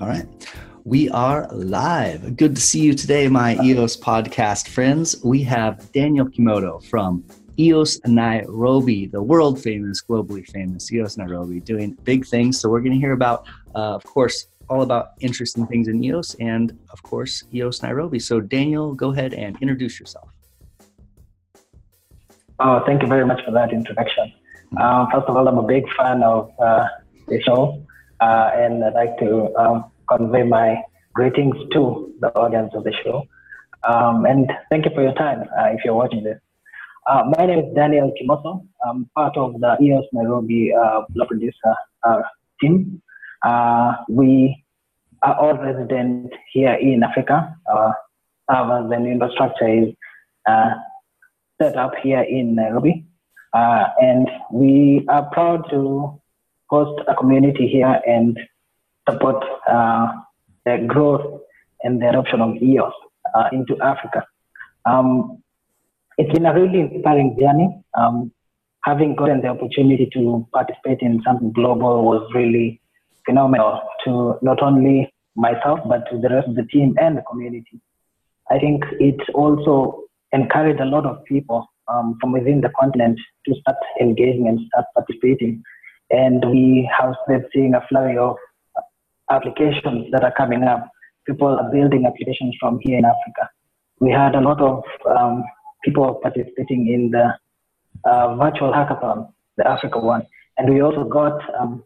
All right. We are live. Good to see you today, my EOS podcast friends. We have Daniel Kimotho from EOS Nairobi, the world famous, globally famous EOS Nairobi, doing big things. So, we're going to hear about, uh, of course, all about interesting things in EOS and, of course, EOS Nairobi. So, Daniel, go ahead and introduce yourself. Oh, thank you very much for that introduction. Um, first of all, I'm a big fan of uh, the show, uh, and I'd like to um, convey my greetings to the audience of the show. Um, and thank you for your time uh, if you're watching this. Uh, my name is Daniel Kimotho. I'm part of the EOS Nairobi uh, Block Producer uh, team. we are all resident here in Africa. our the infrastructure is set up here in Nairobi. Uh, and we are proud to host a community here and support uh, the growth and the adoption of EOS uh, into Africa. Um, it's been a really inspiring journey. Um, having gotten the opportunity to participate in something global was really phenomenal to not only myself, but to the rest of the team and the community. I think it also encouraged a lot of people um, from within the continent to start engaging and start participating. And we have been seeing a flurry of applications that are coming up. People are building applications from here in Africa. We had a lot of um, people participating in the uh, virtual hackathon, the Africa one. And we also got um,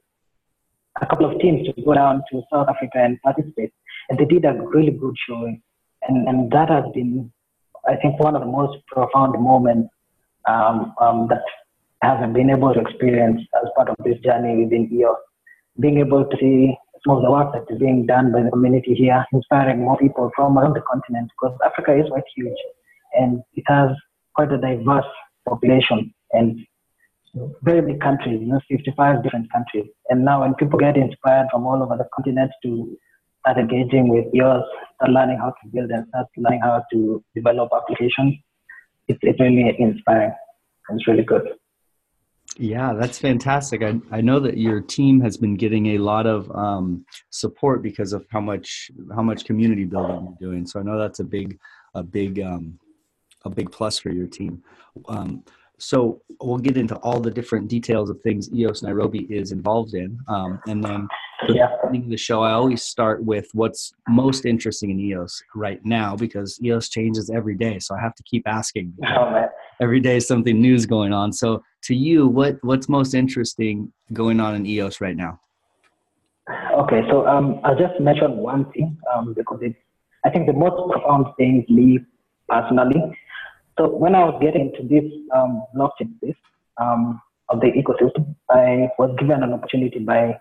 a couple of teams to go down to South Africa and participate. And they did a really good showing. And, and that has been, I think, one of the most profound moments um, um, that I have been able to experience as part of this journey within EOS. Being able to see some of the work that is being done by the community here, inspiring more people from around the continent, because Africa is quite huge and it has quite a diverse population and very big countries, you know, 55 different countries. And now when people get inspired from all over the continent to start engaging with EOS, start learning how to build and start learning how to develop applications, it's, it's really inspiring. It's really good. Yeah, that's fantastic. I, I know that your team has been getting a lot of um, support because of how much how much community building you're doing. So I know that's a big a big um, a big plus for your team. Um, so we'll get into all the different details of things EOS Nairobi is involved in, um, and then yeah. the the show, I always start with what's most interesting in EOS right now because EOS changes every day. So I have to keep asking. Oh, every day something new is going on. So to you, what what's most interesting going on in EOS right now? Okay, so um, I'll just mention one thing um, because it's I think the most profound thing is me personally so when I was getting into this um, blockchain space um, of the ecosystem, I was given an opportunity by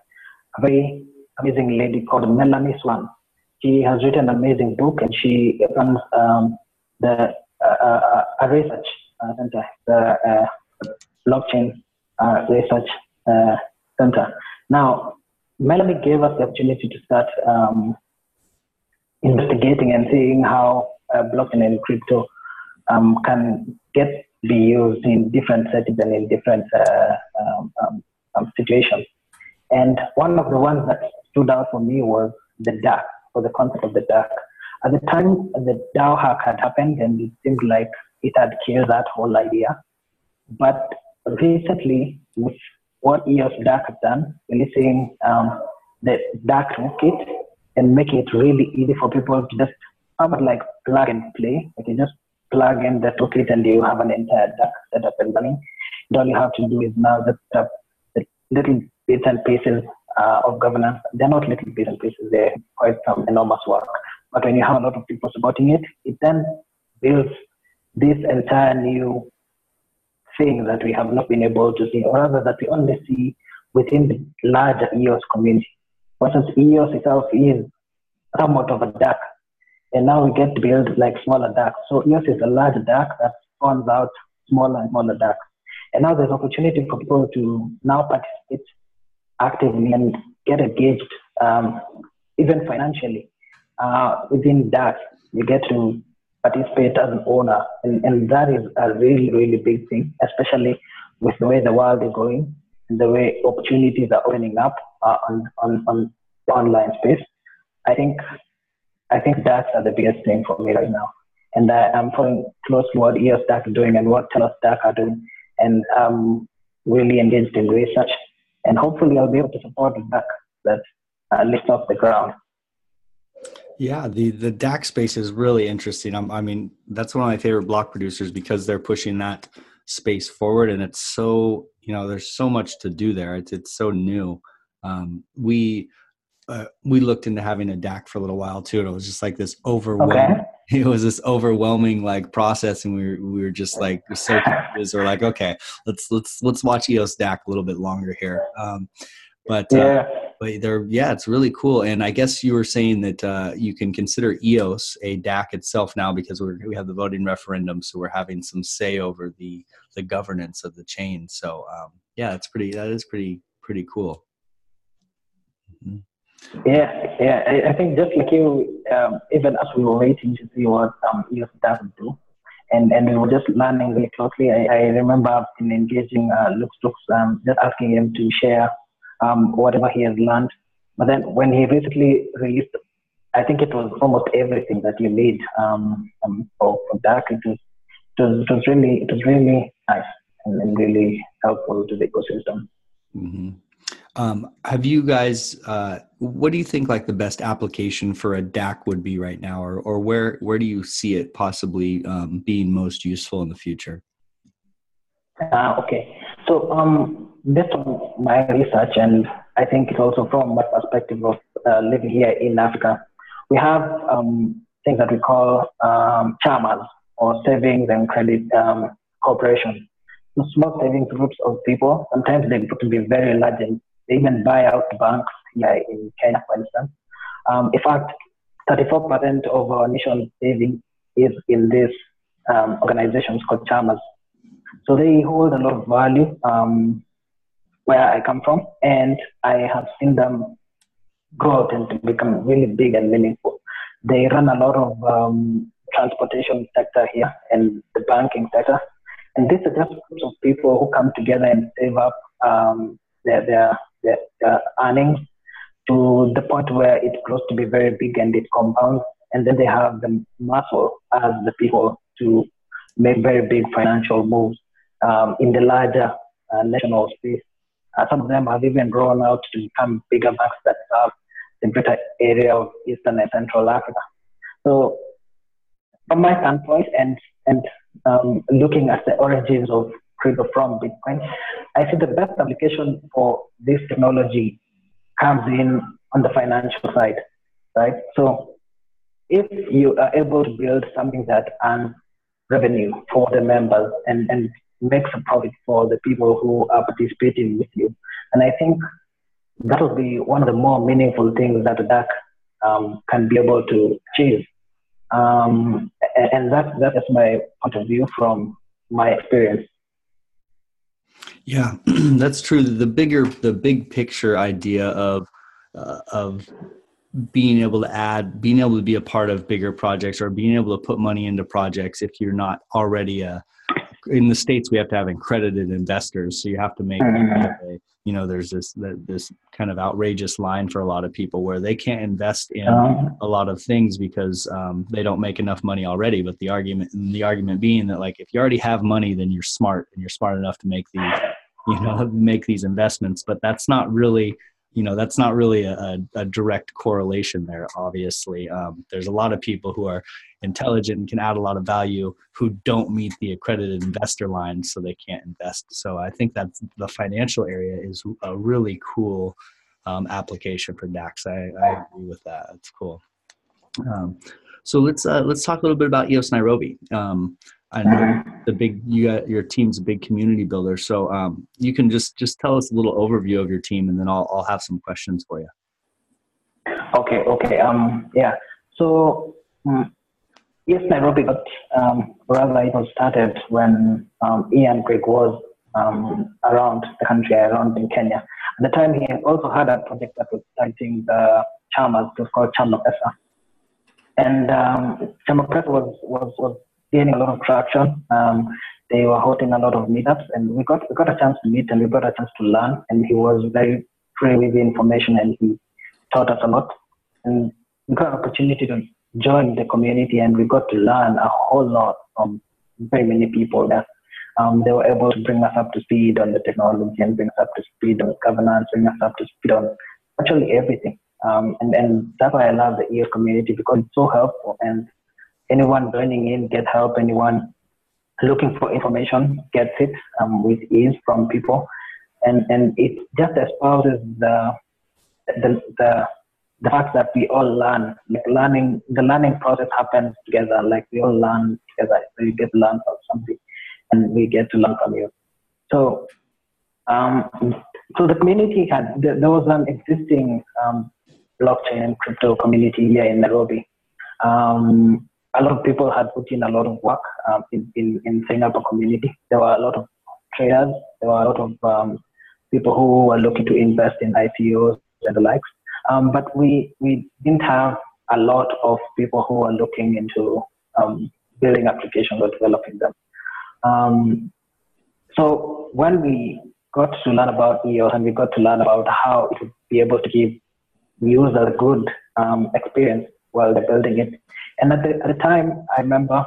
a very amazing lady called Melanie Swan. She has written an amazing book and she runs um, the uh, uh, uh research uh, center, the uh, blockchain uh, research center. Now, Melanie gave us the opportunity to start um, investigating and seeing how blockchain and crypto um, can get be used in different settings and in different uh, um, um, um, situations. And one of the ones that stood out for me was the DAC, or the concept of the DAC. At the time, the DAO hack had happened, and it seemed like it had killed that whole idea. But recently, with what EOS DAC has done, releasing um, the DAC toolkit and making it really easy for people to just somewhat like plug and play. You just plug in the toolkit and you have an entire DAC setup and running. And all you have to do is now the, the little bits and pieces uh, of governance. They're not little bits and pieces, they're quite some enormous work. But when you have a lot of people supporting it, it then builds this entire new thing that we have not been able to see, or rather that we only see within the larger EOS community. Instance, EOS itself is somewhat of a DAC, and now we get to build like smaller DACs. So EOS is a large DAC that spawns out smaller and smaller DACs. And now there's opportunity for people to now participate actively and get engaged, um, even financially. Uh, within that, you get to participate as an owner. And, and that is a really, really big thing, especially with the way the world is going and the way opportunities are opening up uh, on, on, on online space. I think I think that's the biggest thing for me right now. And uh, I'm following closely what EOS DAC are doing and what Telos DAC are doing. And I'm really engaged in research. And hopefully I'll be able to support DAC that uh, lifts off the ground. Yeah, the the DAC space is really interesting. I'm, I mean, that's one of my favorite block producers because they're pushing that space forward, and it's so you know there's so much to do there. It's it's so new. Um, we uh, we looked into having a DAC for a little while too, and it was just like this overwhelming. Okay. It was this overwhelming like process, and we were we were just like so confused. We're like, okay, let's let's let's watch EOS DAC a little bit longer here. Um, but uh, yeah, but they're yeah, it's really cool. And I guess you were saying that uh, you can consider EOS a DAC itself now because we have the voting referendum, so we're having some say over the the governance of the chain. So um, yeah, it's pretty that is pretty pretty cool. Mm-hmm. Yeah, yeah. I, I, think just like you, um, even as we were waiting to see what um, EOS does do, and, and we were just learning very closely. I, I remember in engaging uh, Lux, um, just asking him to share um, whatever he has learned. But then when he recently released, I think it was almost everything that you need um, um, for, for DAC. It was, it was, it was really it was really nice and, and really helpful to the ecosystem. Mm-hmm. Um, have you guys? Uh, what do you think like the best application for a DAC would be right now, or or where where do you see it possibly um, being most useful in the future? Uh, okay, so um, based on my research, and I think it's also from my perspective of uh, living here in Africa, we have um, things that we call um, chamas or savings and credit um, corporations. So small savings groups of people. Sometimes they to be very large and they even buy out banks here in Kenya, for instance. Um, in fact, 34% of our national savings is in these um, organizations called chamas. So they hold a lot of value um, where I come from, and I have seen them grow out and become really big and meaningful. They run a lot of um, transportation sector here and the banking sector, and these are just groups of people who come together and save up um, their, their their, their earnings to the point where it grows to be very big and it compounds. And then they have the muscle as the people to make very big financial moves um, in the larger uh, national space. Uh, some of them have even grown out to become bigger banks that serve the greater area of Eastern and Central Africa. So, from my standpoint, and and um, looking at the origins of crypto from Bitcoin, I see the best application for this technology comes in on the financial side, right? So if you are able to build something that earns revenue for the members and, and makes a profit for the people who are participating with you, and I think that will be one of the more meaningful things that DAC um, can be able to achieve. Um, and that, that is my point of view from my experience. Yeah, that's true. The bigger, the big picture idea of uh, of being able to add, being able to be a part of bigger projects, or being able to put money into projects if you're not already a. In the states, we have to have accredited investors, so you have to make. Mm-hmm. You know, there's this this kind of outrageous line for a lot of people where they can't invest in uh-huh. a lot of things because um, they don't make enough money already. But the argument, the argument being that like if you already have money, then you're smart and you're smart enough to make these you know make these investments but that's not really you know that's not really a, a direct correlation there obviously. Um, there's a lot of people who are intelligent and can add a lot of value who don't meet the accredited investor line so they can't invest. So i think that the financial area is a really cool um, application for DACs. I, I, agree with that. It's cool. Um, so let's uh, let's talk a little bit about eos nairobi. Um, I know the big you got your team's a big community builder, so um, you can just just tell us a little overview of your team, and then I'll I'll have some questions for you. Okay, okay, um, yeah. So um, yes, Nairobi got um, rather it was started when um, Ian Grigg was um, around the country, around in Kenya. At the time, he also had a project that was starting the chamas, it was called Chama Pesa. And um, Chama Pesa was, was, was gaining a lot of traction. Um, they were holding a lot of meetups, and we got we got a chance to meet and we got a chance to learn. And he was very free with the information, and he taught us a lot. And we got an opportunity to join the community and we got to learn a whole lot from very many people that um, they were able to bring us up to speed on the technology and bring us up to speed on governance, bring us up to speed on actually everything. Um, and, and that's why I love the EOS community because it's so helpful and anyone joining in get help, anyone looking for information gets it um, with ease from people. And, and it just espouses the, the, the, the fact that we all learn, like learning, the learning process happens together, like we all learn together. So you get to learn from something and we get to learn from you. So, um, so the community had, there was an existing um, blockchain crypto community here in Nairobi. Um, a lot of people had put in a lot of work um, in, in, in setting up a community. There were a lot of traders. There were a lot of um, people who were looking to invest in ICOs and the likes. Um, but we, we didn't have a lot of people who were looking into um, building applications or developing them. Um, so when we got to learn about EOS and we got to learn about how would be able to give users a good um, experience while they're building it, and at the, at the time, I remember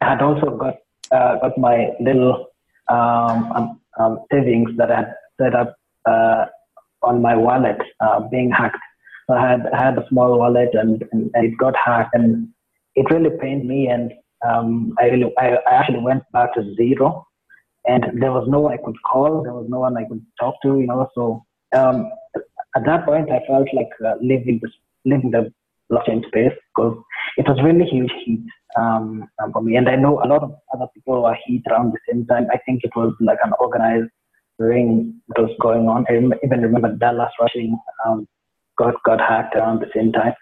I had also got uh, got my little um, um, um, savings that I had set up uh, on my wallet uh, being hacked. So I had I had a small wallet and, and, and, it got hacked, and it really pained me. And um, I really I, I actually went back to zero, and there was no one I could call. There was no one I could talk to. You know, so um, at that point, I felt like uh, leaving the leaving the blockchain space because it was really huge heat um, um, for me. And I know a lot of other people were heat around the same time. I think it was like an organized ring that was going on. I even remember Dallas Rushing um, got got hacked around the same time.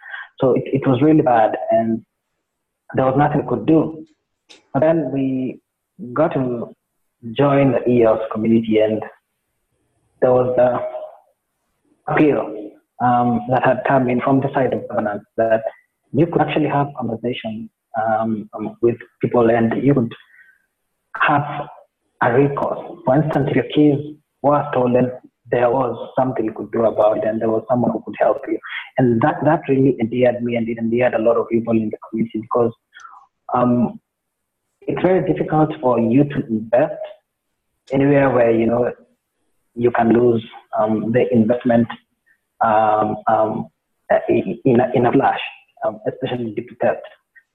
So it, it was really bad, and there was nothing we could do. But then we got to join the EOS community, and there was the appeal um, that had come in from the side of governance that you could actually have conversation um, um, with people and you could have a recourse. For instance, if your keys were stolen, there was something you could do about it and there was someone who could help you. And that, that really endeared me and it endeared a lot of people in the community because um, it's very difficult for you to invest anywhere where, you know, you can lose um, the investment um, um, in, a, in a flash, um, especially deep theft.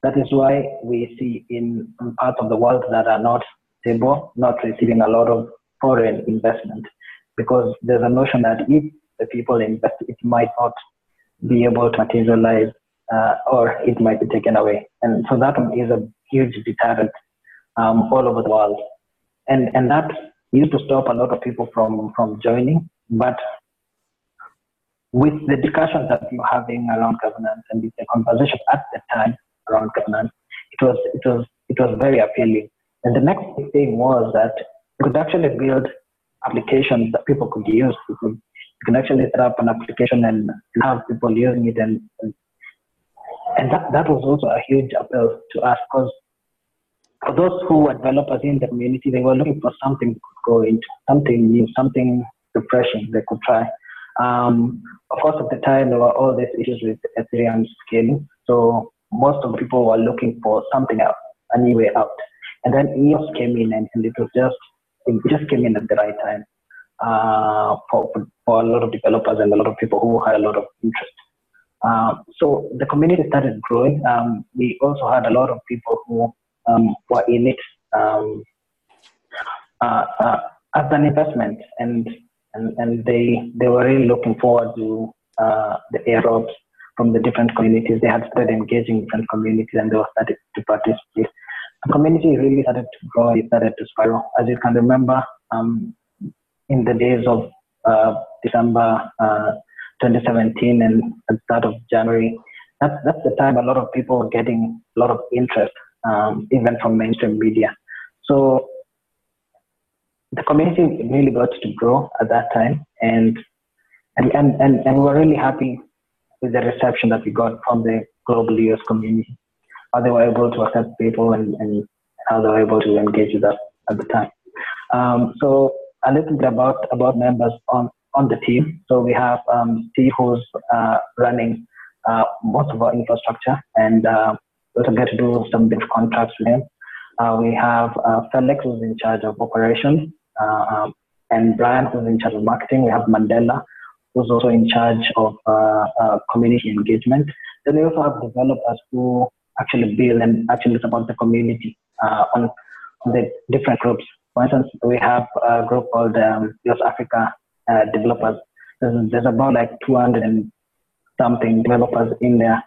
That is why we see in parts of the world that are not stable, not receiving a lot of foreign investment, because there's a notion that if the people invest, it might not be able to materialize uh, or it might be taken away. And so that is a huge deterrent um, all over the world. And, and that used to stop a lot of people from, from joining, but with the discussions that were having around governance and the conversation at the time around governance, it was it was it was very appealing. And the next thing was that you could actually build applications that people could use. We could, you can actually set up an application and have people using it, and and that, that was also a huge appeal to us because for those who were developers in the community, they were looking for something could go into, something new, something refreshing they could try. Um, of course, at the time, there were all these issues with Ethereum scaling. So most of the people were looking for something else, a new way out. And then EOS came in and, and it was just, it just came in at the right time uh, for, for a lot of developers and a lot of people who had a lot of interest. Um, so the community started growing. Um, we also had a lot of people who um, were in it um, uh, uh, as an investment, and and, and they, they were really looking forward to uh, the airdrops from the different communities. They had started engaging different communities and they were started to participate. The community really started to grow, it started to spiral. As you can remember, um, in the days of uh, December uh, 2017 and the start of January, that's, that's the time a lot of people were getting a lot of interest, um, even from mainstream media. So the community really got to grow at that time and and and and, and we were really happy with the reception that we got from the global EOS community how they were able to accept people and, and how they were able to engage with us at the time. Um, so a little bit about about members on on the team. So we have um, Steve who's uh, running uh, most of our infrastructure, and uh, we also get to do some big contracts with him. Uh, we have uh, Felix, who's in charge of operations, uh, and Brian, who's in charge of marketing. We have Mandela, who's also in charge of uh, uh, community engagement. Then we also have developers who actually build and actually support the community uh, on, the different groups. For instance, we have a group called um, EOS Africa Developers. There's, there's, about like 200 and something developers in there,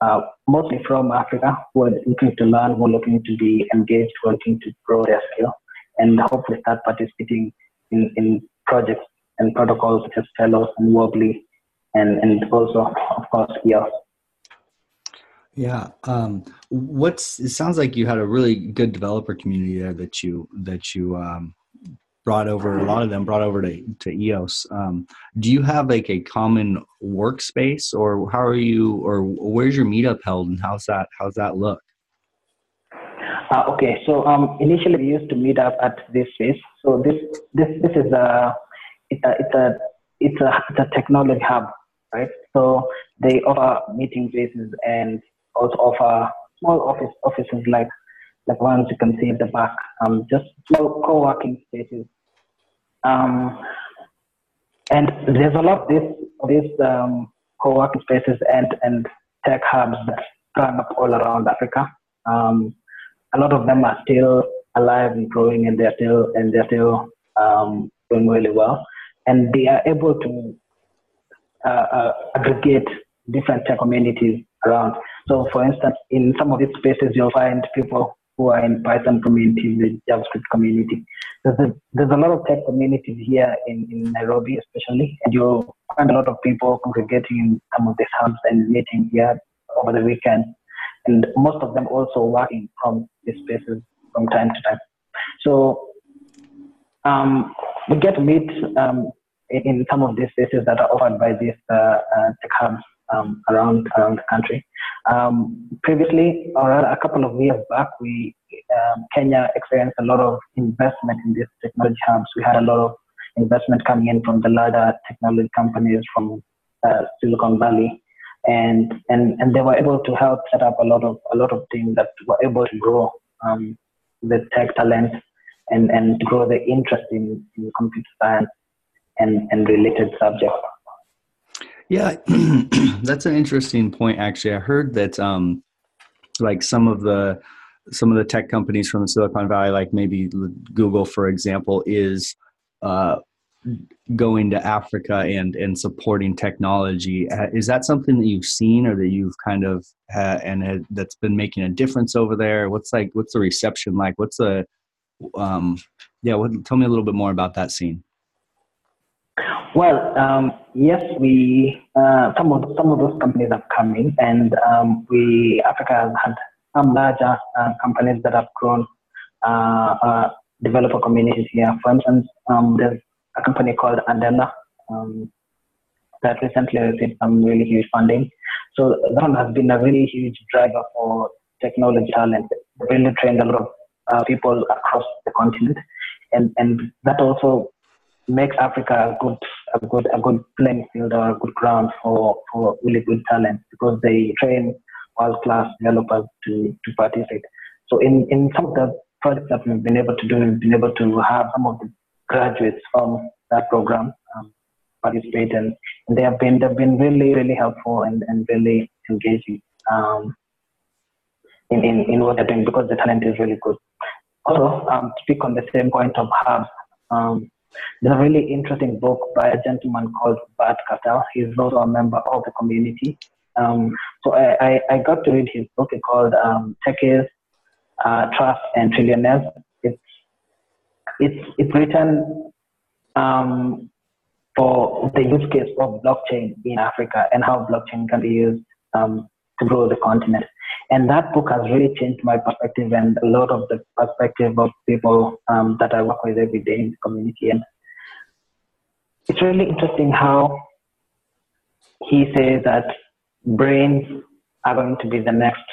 uh, mostly from Africa, who are looking to learn, who are looking to be engaged, who are looking to grow their skill, and hopefully start participating in, in projects and protocols as Telos and Worbli, and, and also, of course, EOS. Yeah. Um, what's it sounds like you had a really good developer community there that you that you um, brought over. A lot of them brought over to to EOS. Um, do you have like a common workspace, or how are you, or where's your meetup held, and how's that how's that look? Uh, okay, so um, initially we used to meet up at this space. So this this this is a it's a it's a it's a, it's a technology hub, right? So they offer meeting spaces and also offer small office offices like like ones you can see at the back, um, just small co-working spaces. Um, and there's a lot of this these um, co-working spaces and and tech hubs that sprang up all around Africa. Um, a lot of them are still alive and growing, and they're still and they're still um, doing really well. And they are able to uh, uh, aggregate different tech communities around. So, for instance, in some of these spaces, you'll find people who are in Python community, the JavaScript community. There's a, there's a lot of tech communities here in, in Nairobi, especially, and you'll find a lot of people congregating in some of these hubs and meeting here over the weekend. And most of them also working from these spaces from time to time. So um, we get to meet um, in some of these spaces that are offered by these uh, uh, tech hubs um, around around the country. Um, previously, or a couple of years back, we um, Kenya experienced a lot of investment in these technology hubs. We had a lot of investment coming in from the larger technology companies from uh, Silicon Valley, and and and they were able to help set up a lot of a lot of things that were able to grow um, the tech talent and and grow the interest in, in computer science and and related subjects. Yeah, that's an interesting point. Actually, I heard that um, like some of the some of the tech companies from Silicon Valley, like maybe Google, for example, is uh, going to Africa and and supporting technology. Is that something that you've seen or that you've kind of and that's been making a difference over there? What's like what's the reception like? What's the um, yeah? What, tell me a little bit more about that scene. Well, um, yes, we uh, some of some of those companies have come in, and um, we Africa has had some larger uh, companies that have grown uh, uh developer communities here. For instance, um, there's a company called Andela um, that recently received some really huge funding. So that has been a really huge driver for technology talent. Really trained a lot of uh, people across the continent, and and that also makes Africa a good a good a good playing field or a good ground for, for really good talent because they train world class developers to, to participate. So in, in some of the projects that we've been able to do, we've been able to have some of the graduates from that program um, participate and, they have been they've been really, really helpful and, and really engaging um, in, in, in what they're doing because the talent is really good. Also, um, to speak on the same point of hubs. Um, there's a really interesting book by a gentleman called Bart Cattell. He's also a member of the community. Um, so I, I, I, got to read his book called um, Techies, uh, Trust, and Trillionaires. It's, it's, written um, for the use case of blockchain in Africa and how blockchain can be used um, to grow the continent. And that book has really changed my perspective and a lot of the perspective of people um, that I work with every day in the community. And it's really interesting how he says that brains are going to be the next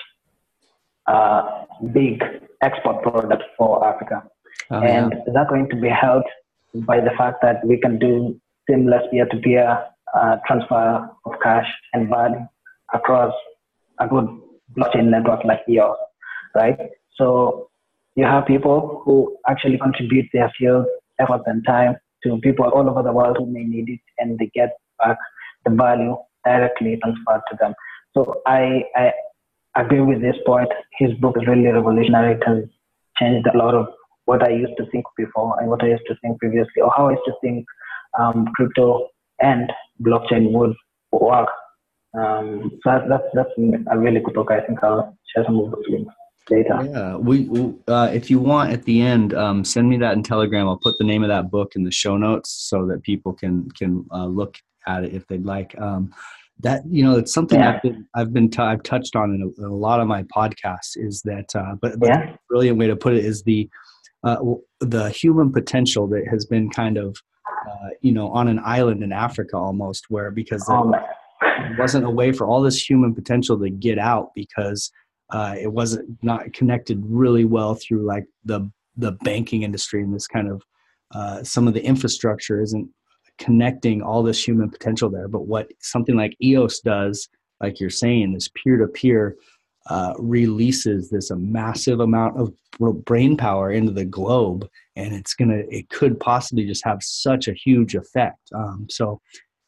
uh, big export product for Africa. Oh, and yeah. that's going to be helped by the fact that we can do seamless peer-to-peer uh, transfer of cash and value across a good blockchain network like yours, right? So you have people who actually contribute their skills, effort, and time to people all over the world who may need it, and they get back the value directly transferred to them. So I, I agree with this point. His book is really revolutionary. It has changed a lot of what I used to think before and what I used to think previously, or how I used to think um, crypto and blockchain would work. Um, so that's that's a really good book. I think I'll share some of those links later. Yeah, we uh, if you want at the end, um, send me that in Telegram. I'll put the name of that book in the show notes so that people can can uh, look at it if they'd like. Um, that you know, it's something yeah. I've been I've been t- I've touched on in a, in a, lot of my podcasts. Is that uh, but, but yeah. brilliant way to put it is the uh, the human potential that has been kind of uh, you know on an island in Africa almost, where because oh, there wasn't a way for all this human potential to get out because uh, it wasn't not connected really well through like the the banking industry and this kind of uh, some of the infrastructure isn't connecting all this human potential there. But what something like EOS does, like you're saying, this peer to peer uh, releases this a massive amount of brain power into the globe and it's gonna it could possibly just have such a huge effect. Um, so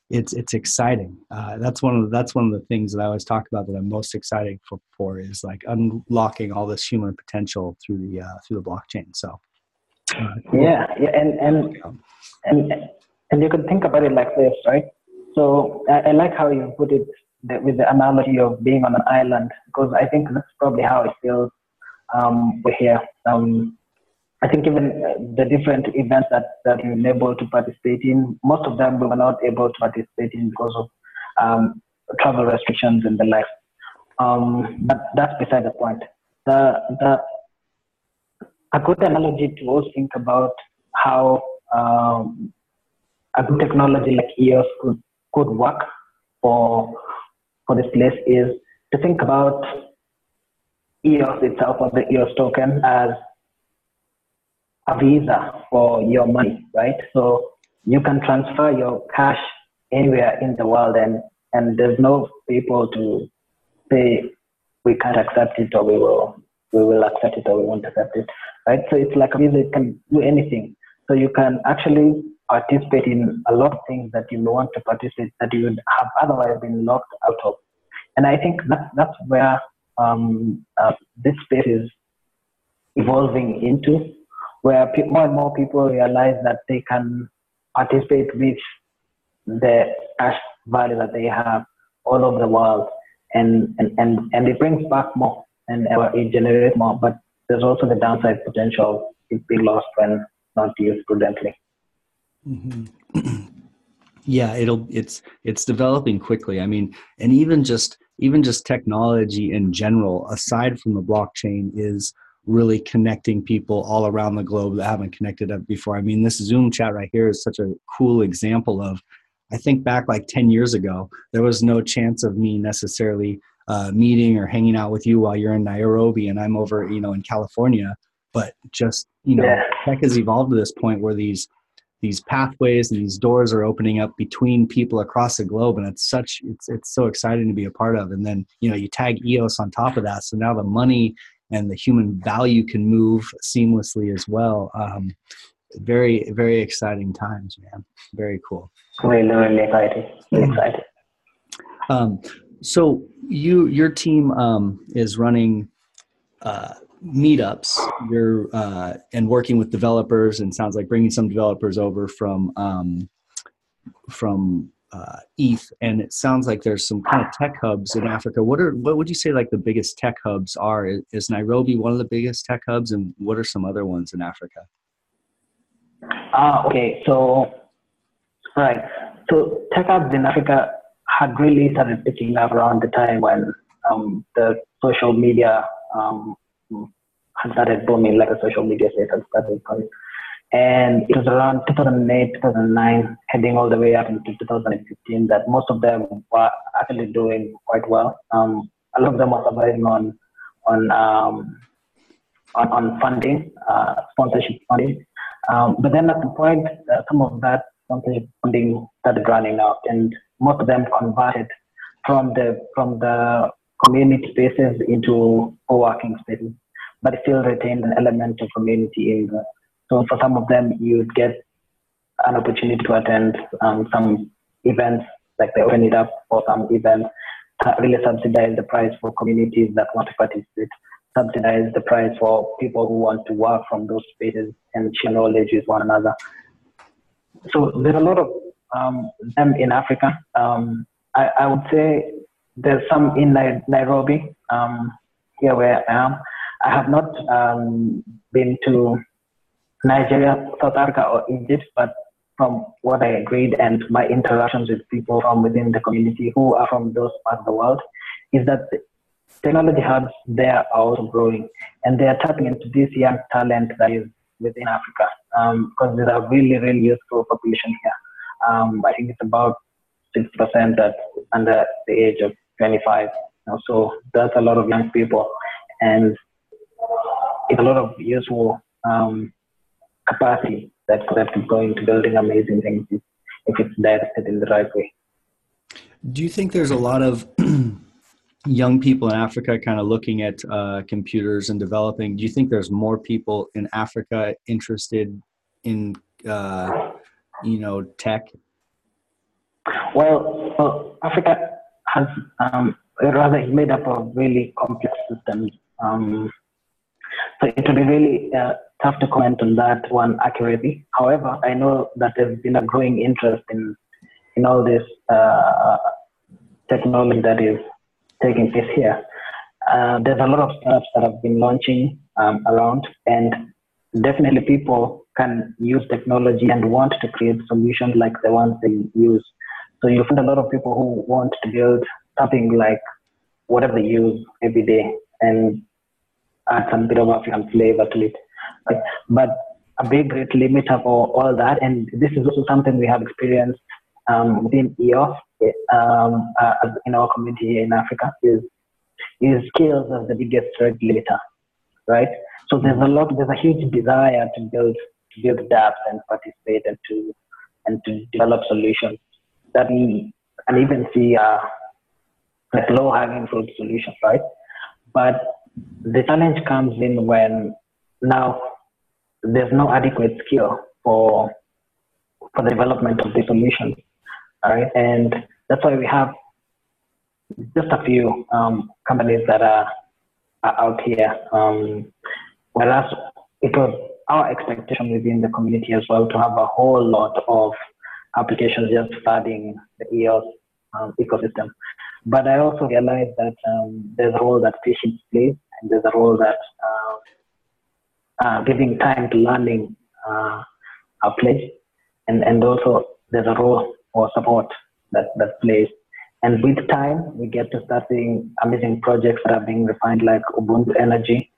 it's it's exciting. Uh, that's one of the, that's one of the things that i always talk about that i'm most excited for, for is like unlocking all this human potential through the uh, through the blockchain. So uh, yeah, yeah and and, and and you can think about it like this right? So I, I like how you put it the, with the analogy of being on an island, because I think that's probably how it feels um, here. Um, I think even uh, the different events that, that we were able to participate in, most of them we were not able to participate in because of um, travel restrictions and the like. Um, but that's beside the point. The, the, a good analogy to also think about how um, a good technology like EOS could, could work for for this place is to think about EOS itself or the EOS token as a visa for your money, right? So you can transfer your cash anywhere in the world and, and there's no people to say we can't accept it or we will we will accept it or we won't accept it. Right? So it's like a visa, it can do anything. So you can actually participate in a lot of things that you want to participate that you would have otherwise been locked out of. And I think that, that's where um, uh, this space is evolving into, where pe- more and more people realize that they can participate with the cash value that they have all over the world. And, and, and, and it brings back more and it generates more. But there's also the downside potential it being lost when not used prudently. Mm-hmm. yeah, it'll it's it's developing quickly. I mean, and even just even just technology in general, aside from the blockchain, is really connecting people all around the globe that haven't connected up before. I mean, this Zoom chat right here is such a cool example of. I think back like 10 years ago, there was no chance of me necessarily uh, meeting or hanging out with you while you're in Nairobi and I'm over, you know, in California. But just, you know, yeah. tech has evolved to this point where these these pathways and these doors are opening up between people across the globe and it's such it's it's so exciting to be a part of. And then you know you tag eos on top of that so now the money and the human value can move seamlessly as well. Um, very very exciting times man. Very cool. Really really exciting. Excited um, so you your team um, is running uh, meetups you're uh, and working with developers and sounds like bringing some developers over from um, from uh, ETH and it sounds like there's some kind of tech hubs in Africa. What are what would you say like the biggest tech hubs are? Is Nairobi one of the biggest tech hubs, and what are some other ones in Africa? Ah, uh, okay. So right. So tech hubs in Africa had really started picking up around the time when um, the social media um, had started booming, like a social media site had started going. And it was around 2008, 2009, heading all the way up into 2015 that most of them were actually doing quite well. Um, a lot of them were surviving on on um, on, on funding, uh, sponsorship funding. Um, but then at the point, uh, some of that sponsorship funding started running out, and most of them converted from the from the community spaces into co-working spaces, but still retain an element of community in the. So for some of them, you'd get an opportunity to attend um, some events, like they open it up for some events, really subsidize the price for communities that want to participate, subsidize the price for people who want to work from those spaces and share knowledge with one another. So there's a lot of um, them in Africa. Um, I, I, would say there's some in Nairobi, um, here where I am. I have not um, been to Nigeria, South Africa, or Egypt, but from what I agreed and my interactions with people from within the community who are from those parts of the world, is that technology hubs there are also growing and they are tapping into this young talent that is within Africa um, because there's a really, really useful population here. Um, I think it's about 6% that's under the age of 25. You know, so that's a lot of young people and it's a lot of useful um, capacity that could have go into building amazing things if, if it's directed in the right way. Do you think there's a lot of young people in Africa kind of looking at uh, computers and developing? Do you think there's more people in Africa interested in, uh, you know, tech? Well, well Africa has um, rather made up of really complex systems. Um, so it would be really uh, tough to comment on that one accurately. However, I know that there's been a growing interest in in all this uh, technology that is taking place here. Uh, there's a lot of startups that have been launching um, around, and definitely people can use technology and want to create solutions like the ones they use. So you'll find a lot of people who want to build something like whatever they use every day and add some bit of African flavor to it. But a big great limiter for all that, and this is also something we have experienced um, within EOS um, uh, in our community here in Africa, is is skills as the biggest regulator, right? So there's a lot, there's a huge desire to build to build dApps and participate and to and to develop solutions that we can even see uh, like low hanging fruit solutions, right? But the challenge comes in when now there's no adequate skill for for the development of the solution. All right, and that's why we have just a few um, companies that are, are out here. Um, whereas it was our expectation within the community as well to have a whole lot of applications just flooding the EOS um, ecosystem. But I also realized that um, there's a role that patience plays, and there's a role that uh, uh, giving time to learning uh, plays, and and also there's a role for support that that plays. And with time, we get to start seeing amazing projects that are being refined, like Ubuntu Energy.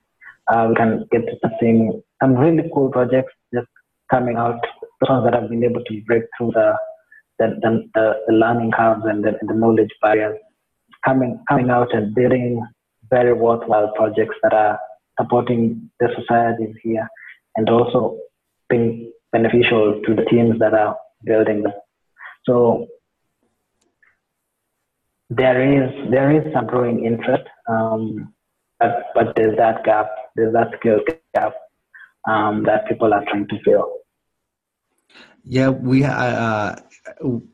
Uh, we can get to start seeing some really cool projects just coming out, ones that have been able to break through the the, the, the learning curves and the, the knowledge barriers coming coming out and building very worthwhile projects that are supporting the societies here and also being beneficial to the teams that are building them. So there is there is some growing interest, um, but but there's that gap, there's that skill gap um, that people are trying to fill. Yeah, we uh,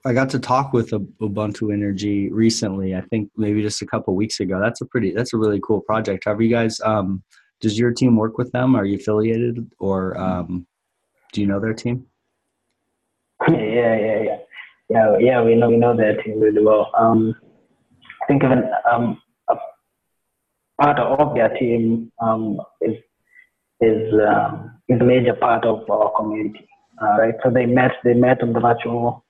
I got to talk with Ubuntu Energy recently. I think maybe just a couple weeks ago. That's a pretty that's a really cool project. Have you guys? Um, does your team work with them? Are you affiliated, or um, do you know their team? Yeah, yeah, yeah, yeah, yeah. We know we know their team really well. Um, I think even um, a part of their team um, is is um, is a major part of our community. Uh, right, so they met they met on the virtual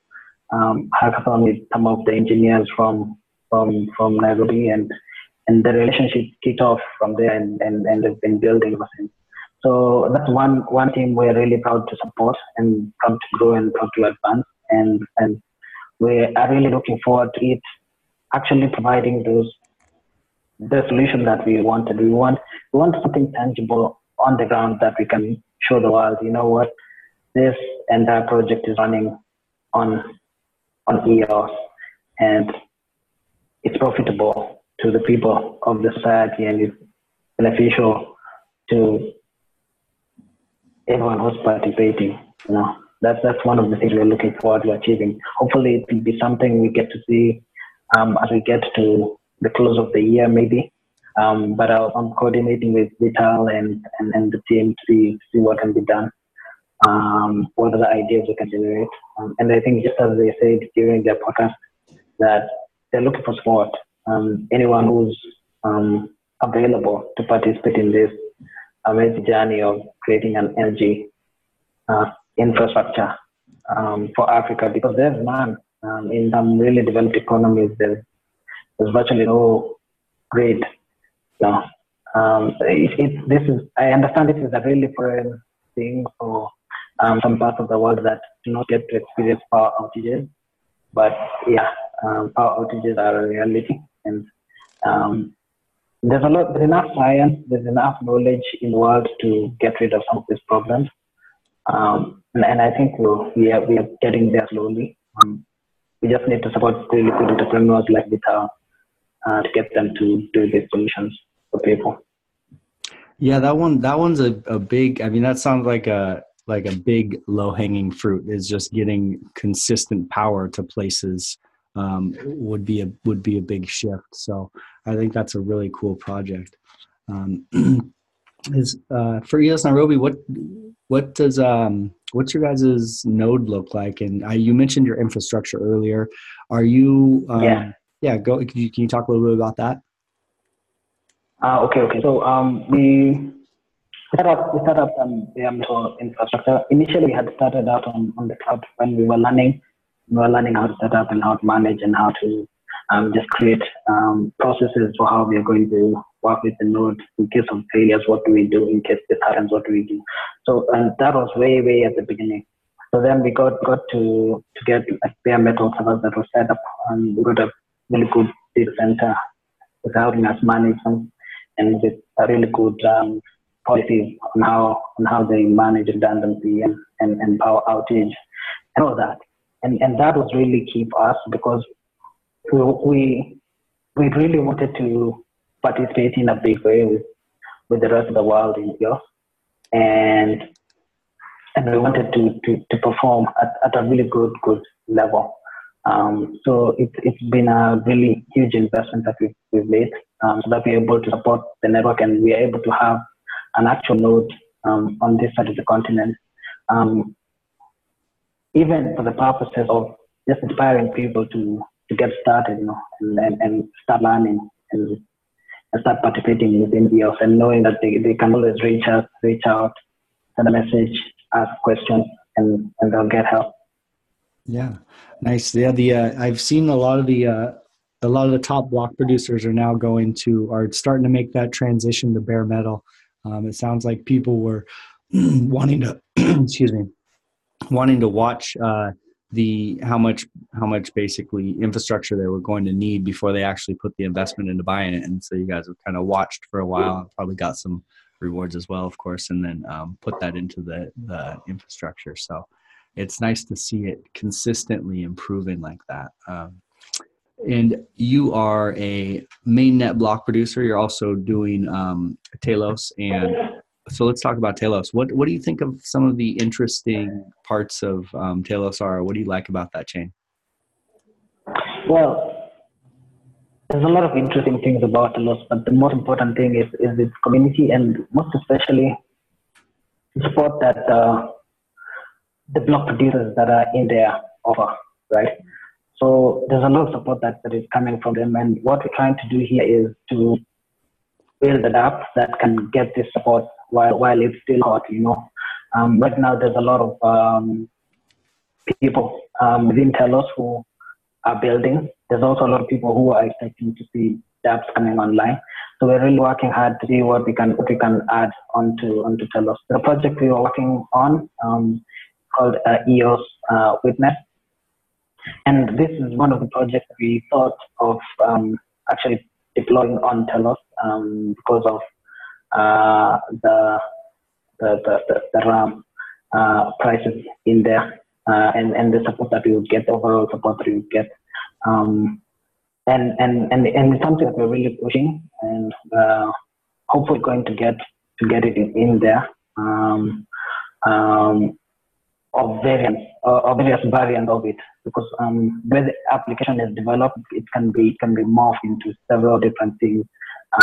um, hackathon with some of the engineers from from from Nairobi, and and the relationship kicked off from there, and and, and they've been building ever since. So that's one one team we're really proud to support and proud to grow and proud to advance, and and we are really looking forward to it actually providing those the solution that we wanted. We want we want something tangible on the ground that we can show the world. You know what, this entire project is running on on EOS, and it's profitable to the people of the society and it's beneficial to everyone who's participating. You know, that's that's one of the things we're looking forward to achieving. Hopefully, it will be something we get to see um, as we get to the close of the year, maybe. Um, but i am coordinating with Vital and, and, and the team to see, see what can be done. Um, what are the ideas we can generate? Um, and I think just as they said during their podcast, that they're looking for support. Um, anyone who's um, available to participate in this amazing journey of creating an energy uh, infrastructure um, for Africa, because there's none in some really developed economies. There's, there's virtually no grid no. Um, it, it, this is, I understand this is a really foreign thing for um, some parts of the world that do not get to experience power outages. But yeah, um, power outages are a reality. And um, there's a lot, there's enough science, there's enough knowledge in the world to get rid of some of these problems. Um, and, and, I think we're, we are, we are getting there slowly. Um, we just need to support really good entrepreneurs like Vital uh, to get them to do these solutions for people. Yeah, that one that one's a, a big I mean that sounds like a like a big low hanging fruit is just getting consistent power to places um, would be a would be a big shift. So I think that's a really cool project. Um, is uh, for EOS Nairobi, what what does um, what's your guys' node look like? And I, you mentioned your infrastructure earlier. Are you um, yeah yeah go can you, can you talk a little bit about that? Uh, okay, okay. So um, we set up we set up um, the Amazon infrastructure. Initially, we had started out on, on the cloud when we were learning. We were learning how to set up and how to manage and how to um, just create um, processes for how we are going to work with the node in case of failures. What do we do in case this happens? What do we do? So and that was way way at the beginning. So then we got got to to get like bare metal servers that were set up, and we got a really good data center with helping us manage and with a really good um, policy on how on how they manage redundancy and, and, and power outage and all that. And and that was really key for us because we we, we really wanted to participate in a big way with, with the rest of the world in Europe. And and we wanted to, to, to perform at, at a really good good level. Um, so it, it's been a really huge investment that we've, we've made um, so that we're able to support the network and we are able to have an actual node um, on this side of the continent. Um, even for the purposes of just inspiring people to, to get started, you know, and, and, and start learning and, and start participating within EOS and knowing that they, they can always reach out, reach out, send a message, ask questions, and, and they'll get help. Yeah, nice. Yeah, the uh, I've seen a lot of the uh, a lot of the top block producers are now going to are starting to make that transition to bare metal. Um, it sounds like people were wanting to excuse me wanting to watch uh, the how much how much basically infrastructure they were going to need before they actually put the investment into buying it. And so you guys have kind of watched for a while and probably got some rewards as well, of course, and then um, put that into the the infrastructure. So it's nice to see it consistently improving like that. Um, and you are a mainnet block producer. You're also doing um, Telos, and so let's talk about Telos. What what do you think of some of the interesting parts of um, Telos are? What do you like about that chain? Well, there's a lot of interesting things about Telos, but the most important thing is is its community, and most especially the support that uh, the block producers that are in there offer, right? So there's a lot of support that, that is coming from them. And what we're trying to do here is to build an app that can get this support while, while it's still hot, you know. Um, right now, there's a lot of um, people um, within Telos who are building. There's also a lot of people who are expecting to see dApps coming online. So we're really working hard to see what we can what we can add onto onto Telos. The project we are working on um, called uh, EOS uh, Witness. And this is one of the projects we thought of um, actually deploying on Telos um, because of uh, the, the, the, the, RAM uh, prices in there uh, and, and the support that we would get, the overall support that we would get. Um, and and and and it's something that we're really pushing, and uh, hopefully going to get to get it in, in there. Um, of variants or various variants of it because um, where the application is developed, it can be it can be morphed into several different things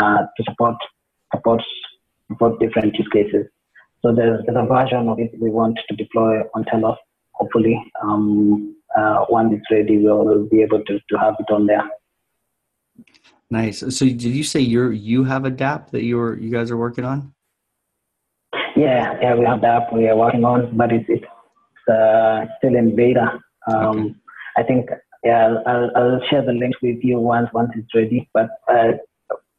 uh, to support support support different use cases. So there's, there's a version of it we want to deploy on Telos. Hopefully, um, uh, once it's ready, we'll, be able to, to have it on there. Nice. So did you say you're you have a DApp that you're you guys are working on? Yeah, yeah, we have the app we are working on, but it's it's uh, still in beta. Um, okay. I think yeah, I'll, I'll share the link with you once once it's ready, but uh,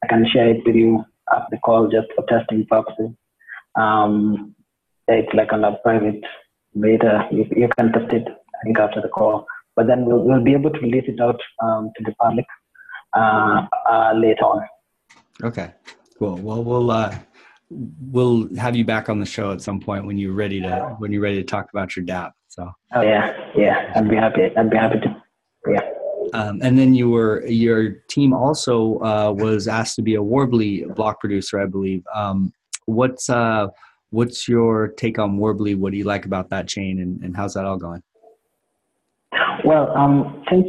I can share it with you after the call just for testing purposes. Um, it's like on a private beta. You, you can test it, I think, after the call. But then we'll, we'll be able to release it out um, to the public uh, uh, later on. Okay, cool. Well, we'll uh, we'll have you back on the show at some point when you're ready to when you're ready to talk about your DApp. So. Oh yeah, yeah. I'd be happy. I'd be happy to. Yeah. Um, and then you were your team also uh, was asked to be a Worbli block producer, I believe. Um, what's uh, what's your take on Worbli? What do you like about that chain, and, and how's that all going? Well, um, since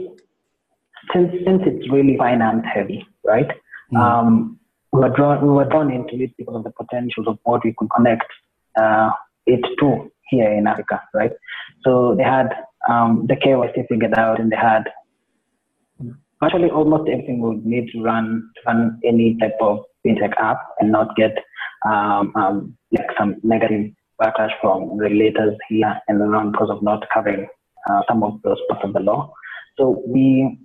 since since it's really finance heavy, right? Mm-hmm. Um, we were drawn we were drawn into it because of the potential of what we could connect uh, it to here in Africa, right? So they had um, the KYC figured out, and they had actually almost everything we would need to run to run any type of fintech app and not get um, um, like some negative backlash from regulators here and around because of not covering uh, some of those parts of the law. So we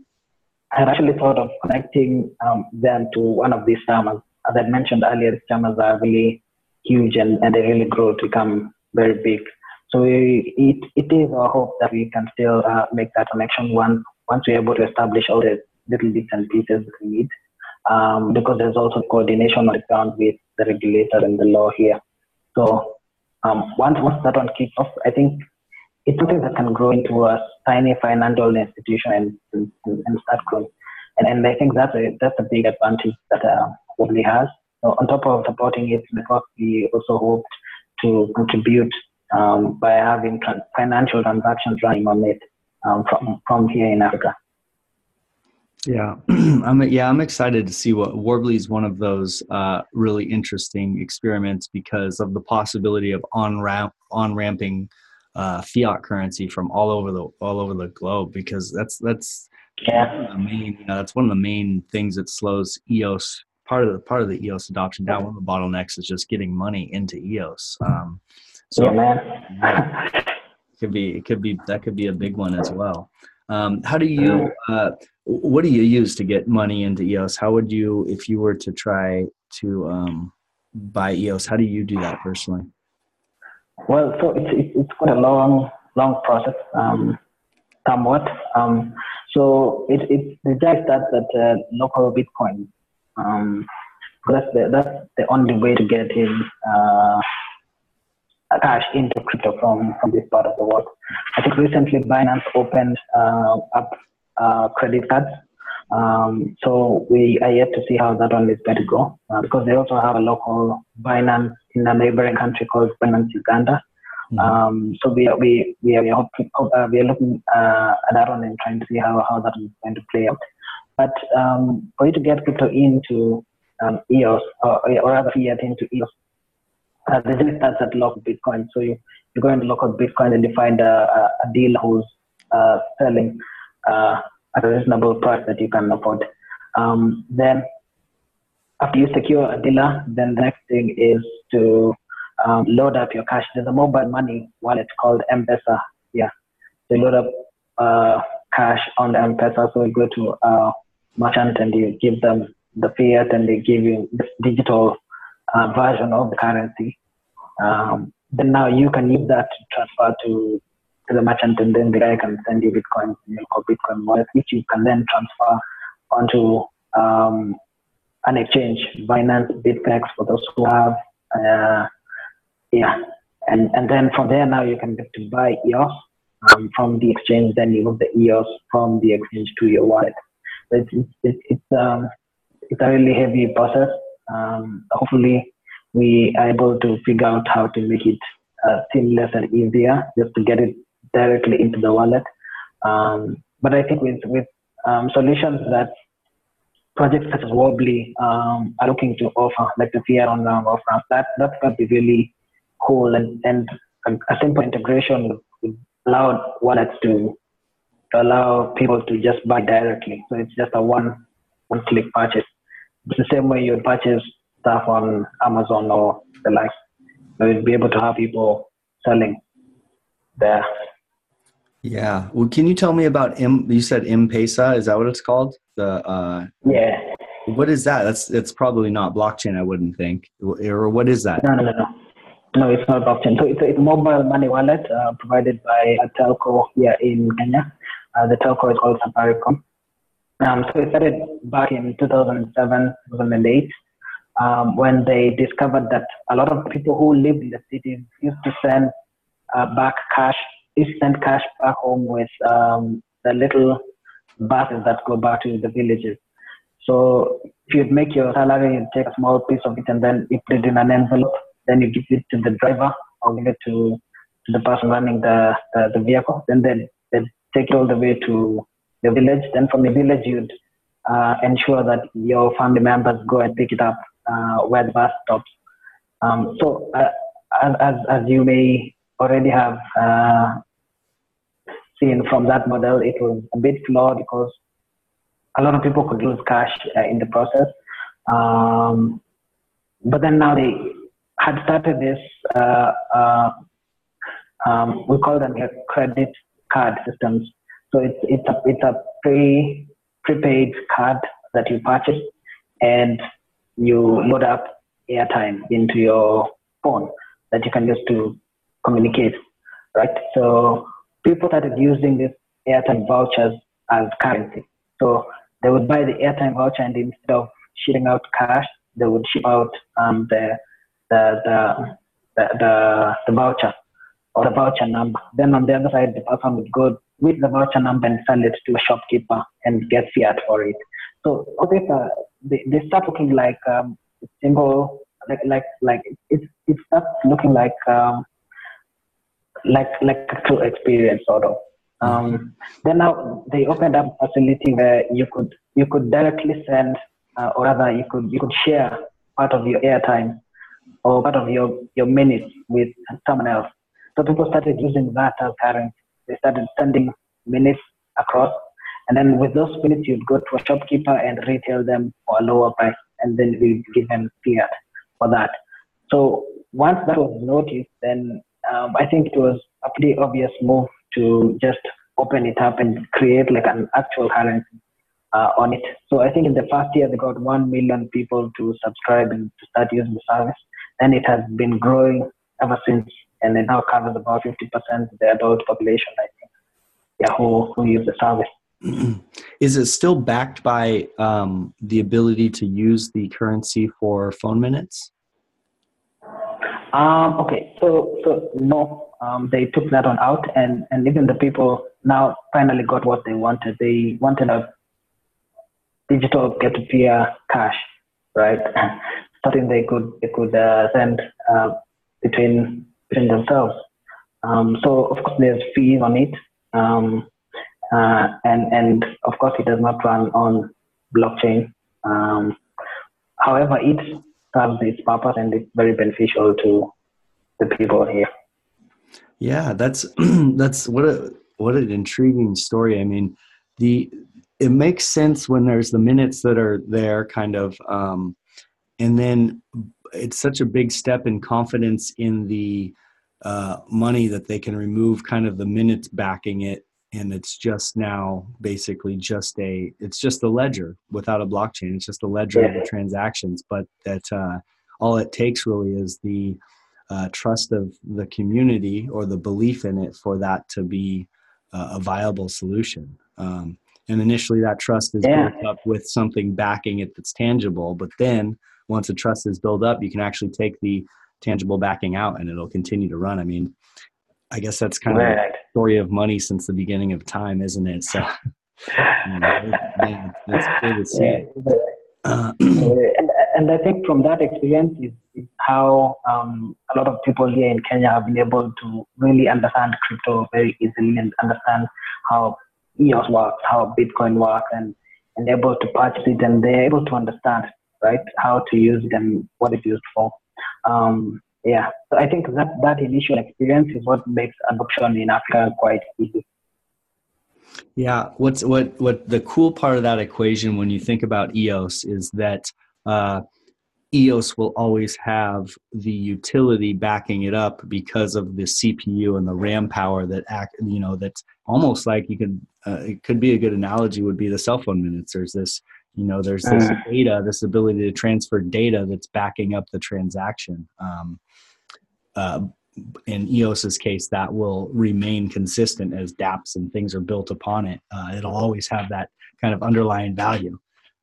had actually thought of connecting um, them to one of these farmers. As I mentioned earlier, these farmers are really huge and, and they really grow to become very big. So we, it, it is our hope that we can still uh, make that connection once, once we're able to establish all the little bits and pieces that we need. Um, because there's also coordination on the ground with the regulator and the law here. So um, once, once that one kicks off, I think it's something that can grow into a tiny financial institution and, and, and start growing. And, and I think that's a, that's a big advantage that uh, Worbli has. So on top of supporting its network, we also hope to contribute um, by having trans- financial transactions running on it um, from, from here in Africa. Yeah, I'm yeah I'm excited to see what Worbli is one of those uh, really interesting experiments because of the possibility of on ramp on ramping uh, fiat currency from all over the all over the globe because that's that's yeah. the main you know that's one of the main things that slows EOS part of the part of the EOS adoption down. One of the bottlenecks is just getting money into EOS. Um, so yeah, man. it could be it could be that could be a big one as well. Um, how do you, uh, what do you use to get money into EOS? How would you, if you were to try to um, buy EOS, how do you do that personally? Well, so it's, it's quite a long, long process, um, somewhat. Um, so it, it, just starts at uh, local Bitcoin. Um, that's the, that's the only way to get in uh, cash into crypto from, from this part of the world. I think recently Binance opened uh, up uh, credit cards. Um, so we are yet to see how that one is going to go uh, because they also have a local Binance in a neighboring country called Binance Uganda. Mm-hmm. Um, so we are, we, we are, we are, hoping, uh, we are looking uh, at that one and trying to see how, how that is going to play out. But um, for you to get crypto into um, EOS or, or rather fiat into EOS, uh, the journey starts at local Bitcoin. So you, you go into local Bitcoin and you find a, a, dealer who's uh, selling uh, at a reasonable price that you can afford. Um, then after you secure a dealer, then the next thing is to um, load up your cash. There's a mobile money wallet called M-Pesa. Yeah, so load up uh, cash on the M-Pesa. So you go to a merchant and you give them the fiat and they give you digital uh, version of the currency. Um, then now you can use that to transfer to, to the merchant and then the guy can send you Bitcoin in your Bitcoin wallet, which you can then transfer onto um, an exchange, Binance, BitPEX for those who have, uh, yeah. And, and then from there now you can get to buy EOS um, from the exchange, then you move the EOS from the exchange to your wallet. It's it's it's, it's um it's a really heavy process. Um, hopefully, we are able to figure out how to make it uh, seamless and easier, just to get it directly into the wallet. Um, but I think with with um, solutions that projects such as Worbli um, are looking to offer, like the Fiat on um, offer, that going to be really cool and and a, a simple integration would allow wallets to, to allow people to just buy directly. So it's just a one one click purchase. It's the same way you would purchase stuff on Amazon or the like. So you'd be able to have people selling there. Yeah. Well, can you tell me about M? You said M-Pesa. Is that what it's called? The uh, Yeah. what is that? That's it's probably not blockchain. I wouldn't think. Or what is that? No, no, no, no. No, it's not blockchain. So it's a, it's a mobile money wallet uh, provided by a telco here in Kenya. Uh, the telco is called Safaricom. Um, so it started back in 2007, 2008, um, when they discovered that a lot of people who lived in the cities used to send uh, back cash, send cash back home with um, the little buses that go back to the villages. So if you'd make your salary, you take a small piece of it and then you put it in an envelope, then you give it to the driver or give it to, to the person running the, the, the vehicle. Then they, they take it all the way to the village. Then from the village, you'd uh, ensure that your family members go and pick it up uh, where the bus stops. Um, so uh, as, as, as you may already have uh, seen from that model, it was a bit flawed because a lot of people could lose cash uh, in the process. Um, but then now they had started this, uh, uh, um, we call them credit card systems. So it's, it's a, it's a pre, prepaid card that you purchase and you load up airtime into your phone that you can use to communicate, right? So people started using these airtime vouchers as currency. So they would buy the airtime voucher and instead of shipping out cash, they would ship out um, the, the, the, the, the, the voucher or the voucher number. Then on the other side, the person would go with the voucher number and sell it to a shopkeeper and get fiat for it. So all this, uh, they, they start looking like um, simple, like like like it it starts looking like um, like like true experience sort of. Um, then now they opened up a facility where you could you could directly send uh, or rather you could you could share part of your airtime or part of your your minutes with someone else. So people started using that as currency. They started sending minutes across, and then with those minutes you'd go to a shopkeeper and retail them for a lower price, and then we'd give them fiat for that. So once that was noticed, then um, I think it was a pretty obvious move to just open it up and create like an actual currency uh, on it. So I think in the first year they got one million people to subscribe and to start using the service. And it has been growing ever since, and it now covers about 50% of the adult population, I think, yeah, who, who use the service. Is it still backed by um, the ability to use the currency for phone minutes? Um, okay, so so no, um, they took that one out, and and even the people now finally got what they wanted. They wanted a digital peer-to-peer cash, right? Something they could they could uh, send uh, between between themselves. Um, so of course there's fees on it, um, uh, and and of course it does not run on blockchain. Um, however, it serves its purpose and it's very beneficial to the people here. Yeah, that's that's what a what an intriguing story. I mean, the it makes sense when there's the minutes that are there, kind of, um, and then it's such a big step in confidence in the uh, money that they can remove kind of the minutes backing it and it's just now basically just a it's just a ledger without a blockchain it's just a ledger of the transactions but that uh, all it takes really is the uh, trust of the community or the belief in it for that to be uh, a viable solution um, and initially that trust is Yeah. built up with something backing it that's tangible but then once a trust is built up you can actually take the tangible backing out and it'll continue to run i mean i guess that's kind of the story of money since the beginning of time, isn't it? So, yeah, that's good to see. Uh, and, I think from that experience is, is how um, a lot of people here in Kenya have been able to really understand crypto very easily and understand how EOS works, how Bitcoin works, and, and able to purchase it, and they're able to understand right how to use it and what it's used for. Um, yeah, so I think that that initial experience is what makes adoption in Africa quite easy. Yeah, what's what what the cool part of that equation when you think about EOS is that uh, EOS will always have the utility backing it up because of the CPU and the RAM power that act. You know, that's almost like you could. Uh, it could be a good analogy. Would be the cell phone minutes. There's this. You know, there's this uh. data, this ability to transfer data that's backing up the transaction. Um, uh, in EOS's case, that will remain consistent as DApps and things are built upon it. Uh, it'll always have that kind of underlying value.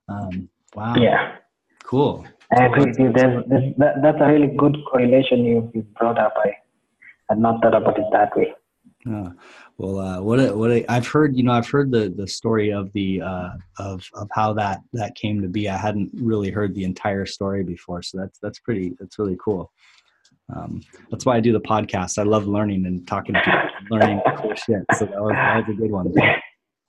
Um, wow. Yeah. Cool. I agree with you. There's, there's, that, that's a really good correlation you, you brought up. I had not thought about it that way. Uh, well, uh, what a, what a, I've heard, you know, I've heard the the story of the uh, of of how that that came to be. I hadn't really heard the entire story before, so that's that's pretty that's really cool. Um, that's why I do the podcast. I love learning and talking to people, learning cool shit. So that was, that was a good one.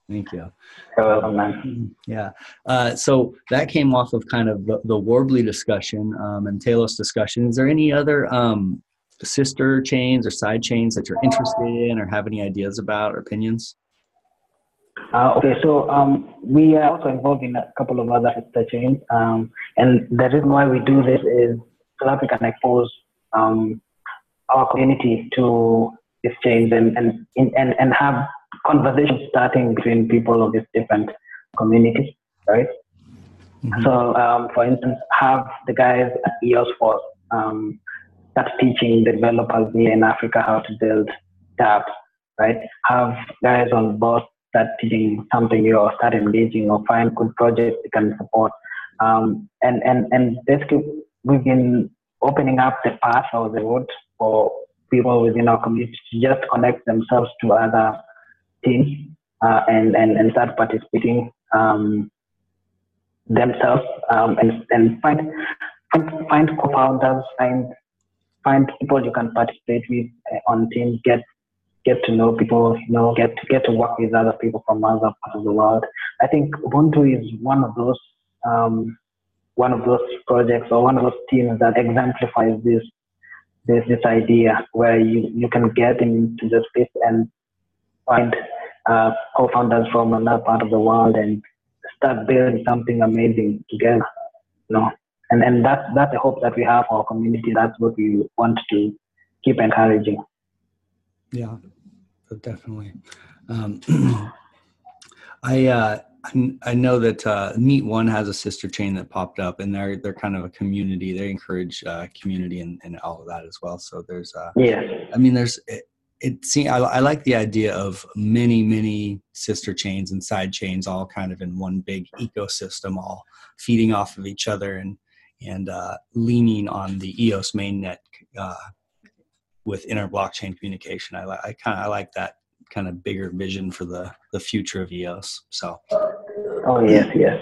Thank you. Mm-hmm. Yeah. Uh, so that came off of kind of the, the Worbli discussion um, and Telos discussion. Is there any other um, sister chains or side chains that you're interested in or have any ideas about or opinions? Uh, okay, so um, we are also involved in a couple of other sister chains. Um, and the reason why we do this is so that we can expose um, our community to this change and, and, and, and have conversations starting between people of these different communities, right? Mm-hmm. So, um, for instance, have the guys at EOS Force um, start teaching developers here in Africa how to build dApps, right? Have guys on board start teaching something new or start engaging or find good projects they can support. Um, and, and, and basically, we've been opening up the path or the road for people within our community to just connect themselves to other teams uh, and, and, and start participating um, themselves um, and, and find, find, find co-founders, find, find people you can participate with uh, on teams, get get to know people, you know, get to get to work with other people from other parts of the world. I think Ubuntu is one of those um, one of those projects or one of those teams that exemplifies this this this idea where you, you can get into the space and find uh, co-founders from another part of the world and start building something amazing together. You know, and and that's that's the hope that we have for our community. That's what we want to keep encouraging. Yeah, definitely. Um, I uh, I know that uh, Neat One has a sister chain that popped up, and they're they're kind of a community. They encourage uh, community and, and all of that as well. So there's uh, yeah. I mean, there's it. see, I, I like the idea of many many sister chains and side chains all kind of in one big ecosystem, all feeding off of each other and and uh, leaning on the EOS mainnet uh, with inter blockchain communication. I, like I kind of I like that kind of bigger vision for the the future of EOS. So, oh yes, yes,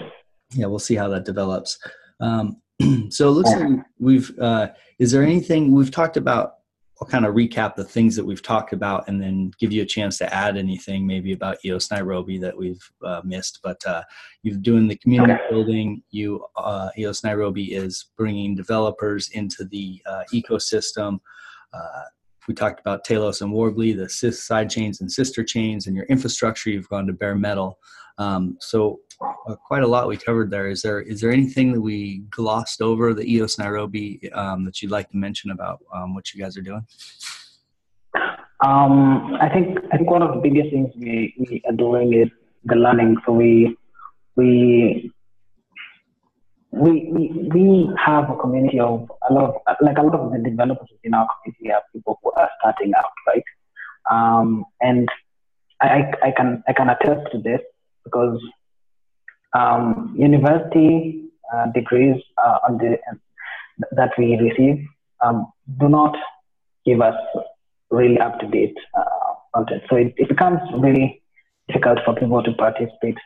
yeah, we'll see how that develops. Um, so it looks like we've. Uh, is there anything we've talked about? I'll kind of recap the things that we've talked about, and then give you a chance to add anything maybe about EOS Nairobi that we've uh, missed. But uh, you're doing the community okay. building. You uh, EOS Nairobi is bringing developers into the uh, ecosystem. We talked about Telos and Worbli, the side chains and sister chains, and your infrastructure. You've gone to bare metal. Um, so uh, quite a lot we covered there. Is there is there anything that we glossed over the EOS Nairobi um, that you'd like to mention about um, what you guys are doing? Um, I think I think one of the biggest things we, we are doing is the learning. So we we we, we, have a community of a lot of, like a lot of the developers in our community are people who are starting out, right? Um, and I, I can, I can attest to this because um, university uh, degrees uh, on the, that we receive um, do not give us really up to date uh, content. So it, it becomes really difficult for people to participate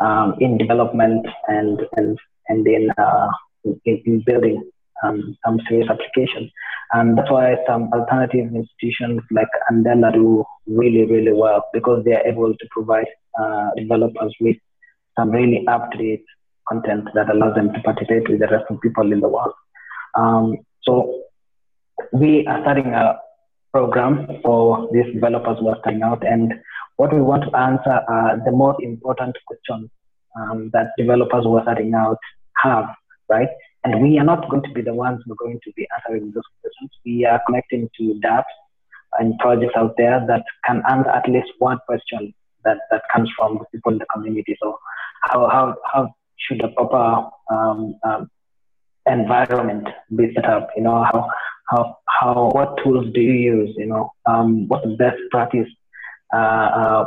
um, in development and and and then uh, in, in, building um, some serious applications. And that's why some alternative institutions like Andela do really, really well because they are able to provide uh, developers with some really up-to-date content that allows them to participate with the rest of people in the world. Um, so we are starting a program for these developers who are starting out, and what we want to answer are the most important questions um, that developers who are starting out have, right? And we are not going to be the ones who are going to be answering those questions. We are connecting to dApps and projects out there that can answer at least one question that, that comes from the people in the community. So how, how, how should a proper um, um, environment be set up? You know, how, how, how, what tools do you use? You know, um, what's the best practice? Uh, uh,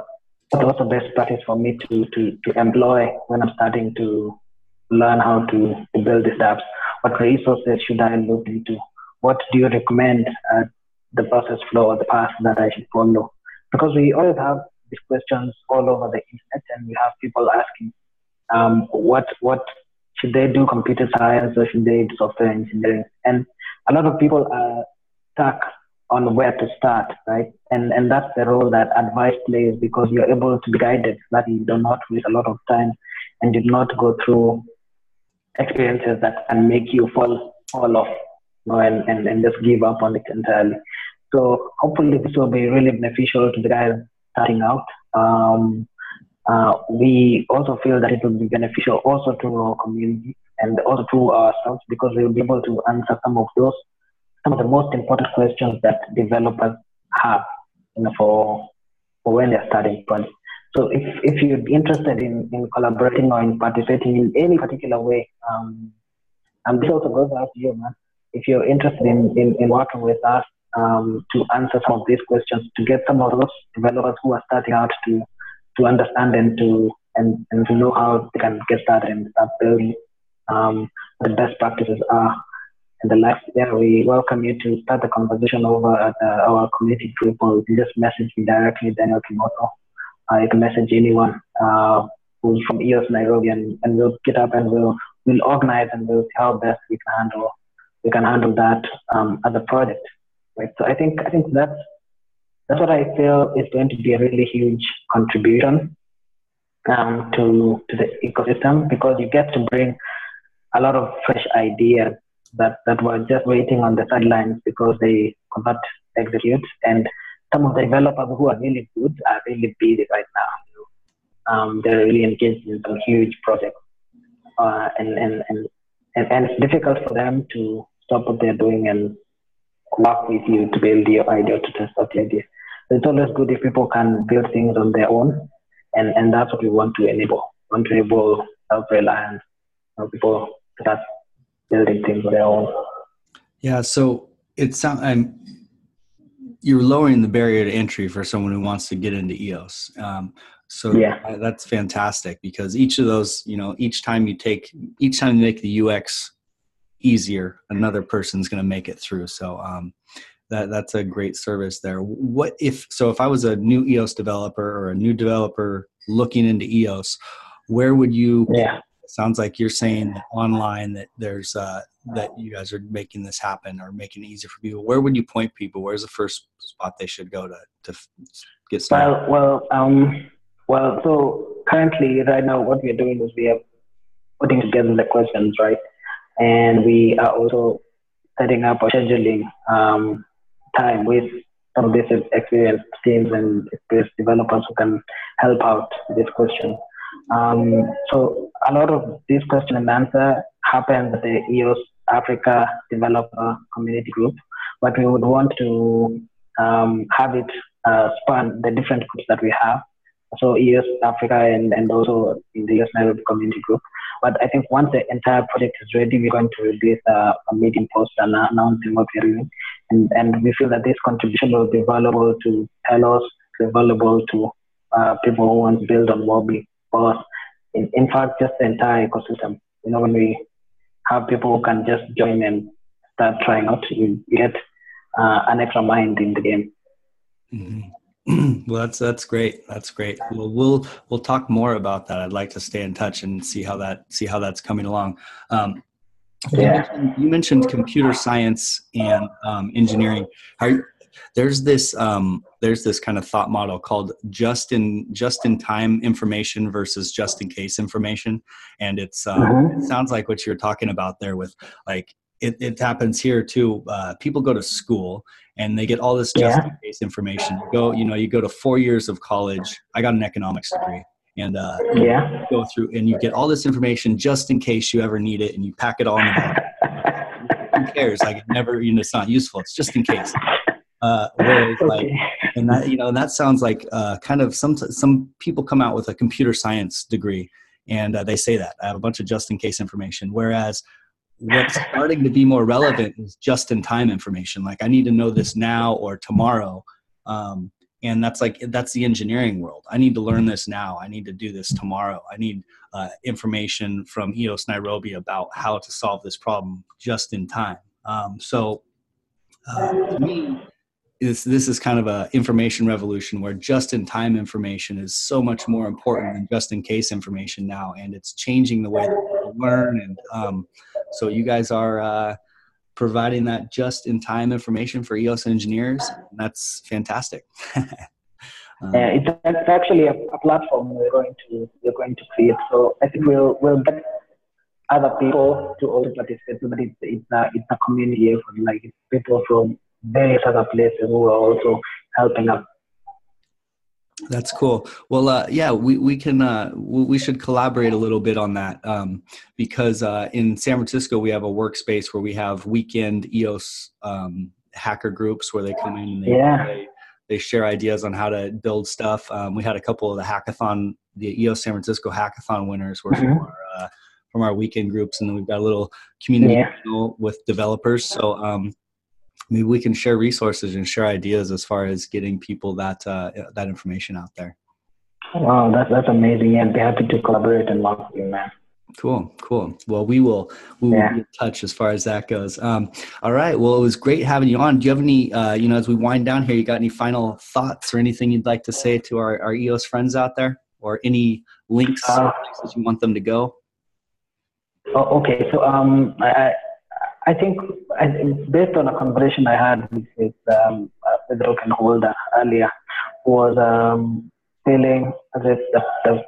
what's the best practice for me to, to, to employ when I'm starting to learn how to, to build these apps? What resources should I look into? What do you recommend uh, the process flow or the path that I should follow? Because we always have these questions all over the internet, and we have people asking, um, what what should they do computer science or should they do software engineering? And a lot of people are stuck on where to start, right? And and that's the role that advice plays because you're able to be guided, that you do not waste a lot of time and do not go through experiences that can make you fall fall off you know, and, and, and just give up on it entirely. So hopefully this will be really beneficial to the guys starting out. Um, uh, we also feel that it will be beneficial also to our community and also to ourselves because we'll be able to answer some of those, some of the most important questions that developers have you know, for, for when they're starting projects. So if, if you're interested in, in collaborating or in participating in any particular way, um, and this also goes out to you, man. If you're interested in, in, in working with us um, to answer some of these questions, to get some of those developers who are starting out to to understand and to and, and to know how they can get started and start building um, the best practices are. And the last, yeah, we welcome you to start the conversation over at uh, our community group, or you can just message me directly, Daniel Kimotho. You can message anyone uh, who's from EOS Nairobi, and, and we'll get up and we'll we'll organize and we'll see how best we can handle we can handle that um, as a project, right? So I think I think that's that's what I feel is going to be a really huge contribution um, to to the ecosystem because you get to bring a lot of fresh ideas that that were just waiting on the sidelines because they could not execute and some of the developers who are really good are really busy right now. Um, they're really engaged in some huge projects, uh, and, and, and, and, and it's difficult for them to stop what they're doing and work with you to build your idea to test out the idea it's always good if people can build things on their own, and and that's what we want to enable. We want to enable self-reliance, you know, people start building things on their own. Yeah, so it sounds I'm you're lowering the barrier to entry for someone who wants to get into EOS. Um, so yeah. that's fantastic because each of those, you know, each time you take, each time you make the UX easier, another person's going to make it through. So um, that that's a great service there what if so if i was a new eos developer or a new developer looking into eos where would you yeah sounds like you're saying that online that there's uh that you guys are making this happen or making it easier for people. Where would you point people? Where's the first spot they should go to to get started? Well well um well so currently right now what we're doing is we are putting together the questions right? And we are also setting up or scheduling um, time with some of these experienced teams and experienced developers who can help out with this question. Um, so a lot of this question and answer happens at the EOS Africa Developer Community Group, but we would want to um, have it uh, span the different groups that we have. So EOS Africa and, and also in the EOS Nairobi Community Group. But I think once the entire project is ready, we're going to release a, a meeting post announcing what we're doing. And, and we feel that this contribution will be valuable to be valuable to uh, people who want to build on Worbli, or in, in fact, just the entire ecosystem. You know, when we have people who can just join and start trying out, you get uh, an extra mind in the game. Mm-hmm. well, that's that's great. That's great. Well, we'll we'll talk more about that. I'd like to stay in touch and see how that see how that's coming along. Um, you, Yeah. mentioned, you mentioned computer science and um, engineering. You, there's this um, there's this kind of thought model called just in just in time information versus just in case information, and it's um, Mhm. it sounds like what you're talking about there with like it, it happens here too. Uh, people go to school and they get all this just Yeah. in case information. You go, you know, you go to four years of college. I got an economics degree, and uh, Yeah. go through and you get all this information just in case you ever need it, and you pack it all in the bag. Who cares? Like it never, you know, it's not useful. It's just in case. Uh, whereas, like, and that you know, and that sounds like uh, kind of some some people come out with a computer science degree, and uh, they say that I have a bunch of just in case information. Whereas what's starting to be more relevant is just in time information. Like I need to know this now or tomorrow. Um, and that's like that's the engineering world. I need to learn this now. I need to do this tomorrow. I need uh, information from EOS Nairobi about how to solve this problem just in time. Um, so uh, to me, is this is kind of a information revolution where just in time information is so much more important than just in case information now, and it's changing the way that people learn. And um, so you guys are uh, providing that just in time information for EOS engineers. And that's fantastic. Um, Uh, it's, it's actually a, a platform we're going to we're going to create. So I think we'll we'll get other people to also participate. But it's it's a it's a community effort. Like people from various other places who are also helping us. That's cool. Well, uh, yeah, we, we can uh, we should collaborate a little bit on that um, because uh, in San Francisco we have a workspace where we have weekend EOS um, hacker groups where they come in and they, Yeah. they they share ideas on how to build stuff. Um, we had a couple of the hackathon, the EOS San Francisco hackathon winners were from Mhm. our uh, from our weekend groups, and then we've got a little community Yeah. with developers. So um, maybe we can share resources and share ideas as far as getting people that uh, that information out there. Wow, that's that's amazing. Yeah, I'd be happy to collaborate and work with you, man. Cool, cool. Well, we will we will Yeah. be in touch as far as that goes. Um, all right. Well, it was great having you on. Do you have any, uh, you know, as we wind down here, you got any final thoughts or anything you'd like to say to our, our EOS friends out there, or any links Uh, places you want them to go? Oh, okay. So um, I I- think based on a conversation I had with um, uh, with Roken Holder earlier, was um, feeling if the, the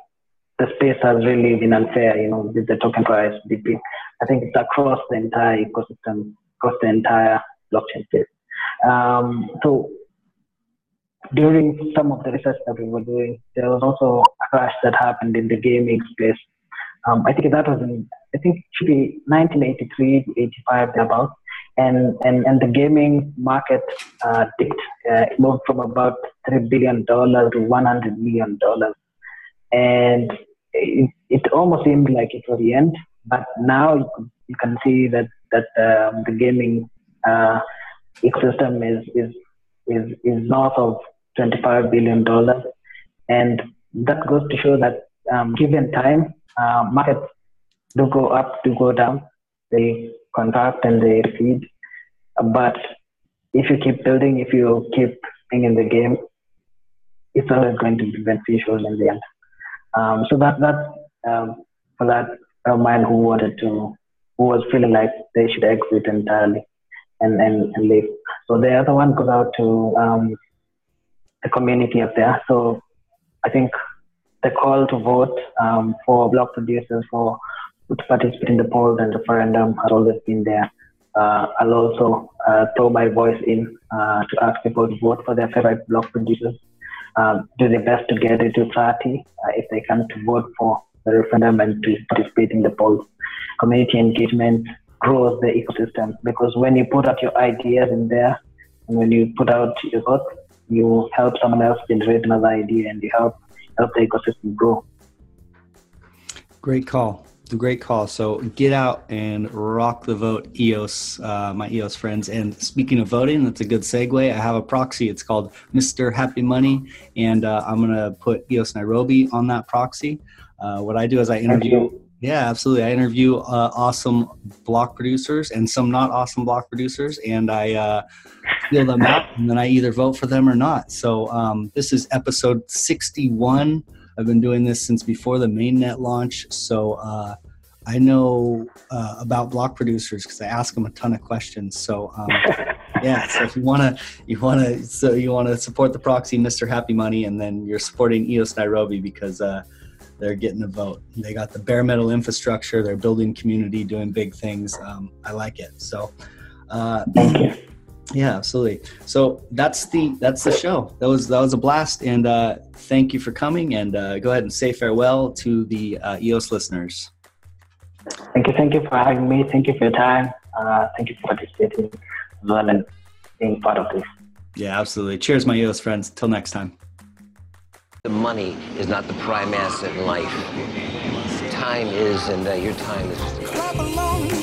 the space has really been unfair. You know, with the token price dipping. I think it's across the entire ecosystem, across the entire blockchain space. Um, so during some of the research that we were doing, there was also a crash that happened in the gaming space. Um, I think that was in, I think it should be 1983, 85, thereabout. And, and, and the gaming market uh, dipped, uh, moved from about $3 billion to $100 million. And it, it almost seemed like it was the end. But now you you can see that, that um, the gaming uh, ecosystem is, is, is, is north of $25 billion. And that goes to show that um, given time, uh, markets do go up, do go down, they contract and they recede. But if you keep building, if you keep being in the game, it's always going to be beneficial in the end. Um, so that that um, for that man who wanted to, who was feeling like they should exit entirely and, and, and leave. So the other one goes out to um, the community up there. So I think the call to vote um, for block producers for to participate in the polls and referendum has always been there. Uh, I'll also uh, throw my voice in uh, to ask people to vote for their favorite block producers. Um, do their best to get it to 30 uh, if they can to vote for the referendum and to participate in the polls. Community engagement grows the ecosystem because when you put out your ideas in there and when you put out your vote, you help someone else generate another idea and you help help the ecosystem grow. Great call. The great call. So get out and rock the vote, EOS, uh, my EOS friends. And speaking of voting, that's a good segue. I have a proxy. It's called Mr. Happy Money, and uh, I'm gonna put EOS Nairobi on that proxy. Uh, what I do is I interview. Yeah, absolutely. I interview uh, awesome block producers and some not awesome block producers, and I uh, feel them out, and then I either vote for them or not. So um, this is episode 61. I've been doing this since before the mainnet launch, so uh, I know uh, about block producers because I ask them a ton of questions. So um, yeah, so if you wanna you wanna so you wanna support the proxy, Mr. Happy Money, and then you're supporting EOS Nairobi because uh, they're getting a vote. They got the bare metal infrastructure. They're building community, doing big things. Um, I like it. So. Uh, Thank you. yeah, absolutely. So that's the that's the show. That was that was a blast, and uh, thank you for coming. And uh, go ahead and say farewell to the uh, EOS listeners. Thank you. Thank you for having me. Thank you for your time. Uh, thank you for participating as well and being part of this. Yeah, absolutely. Cheers, my EOS friends. Till next time. The money is not the prime asset in life. Time is, and uh, your time is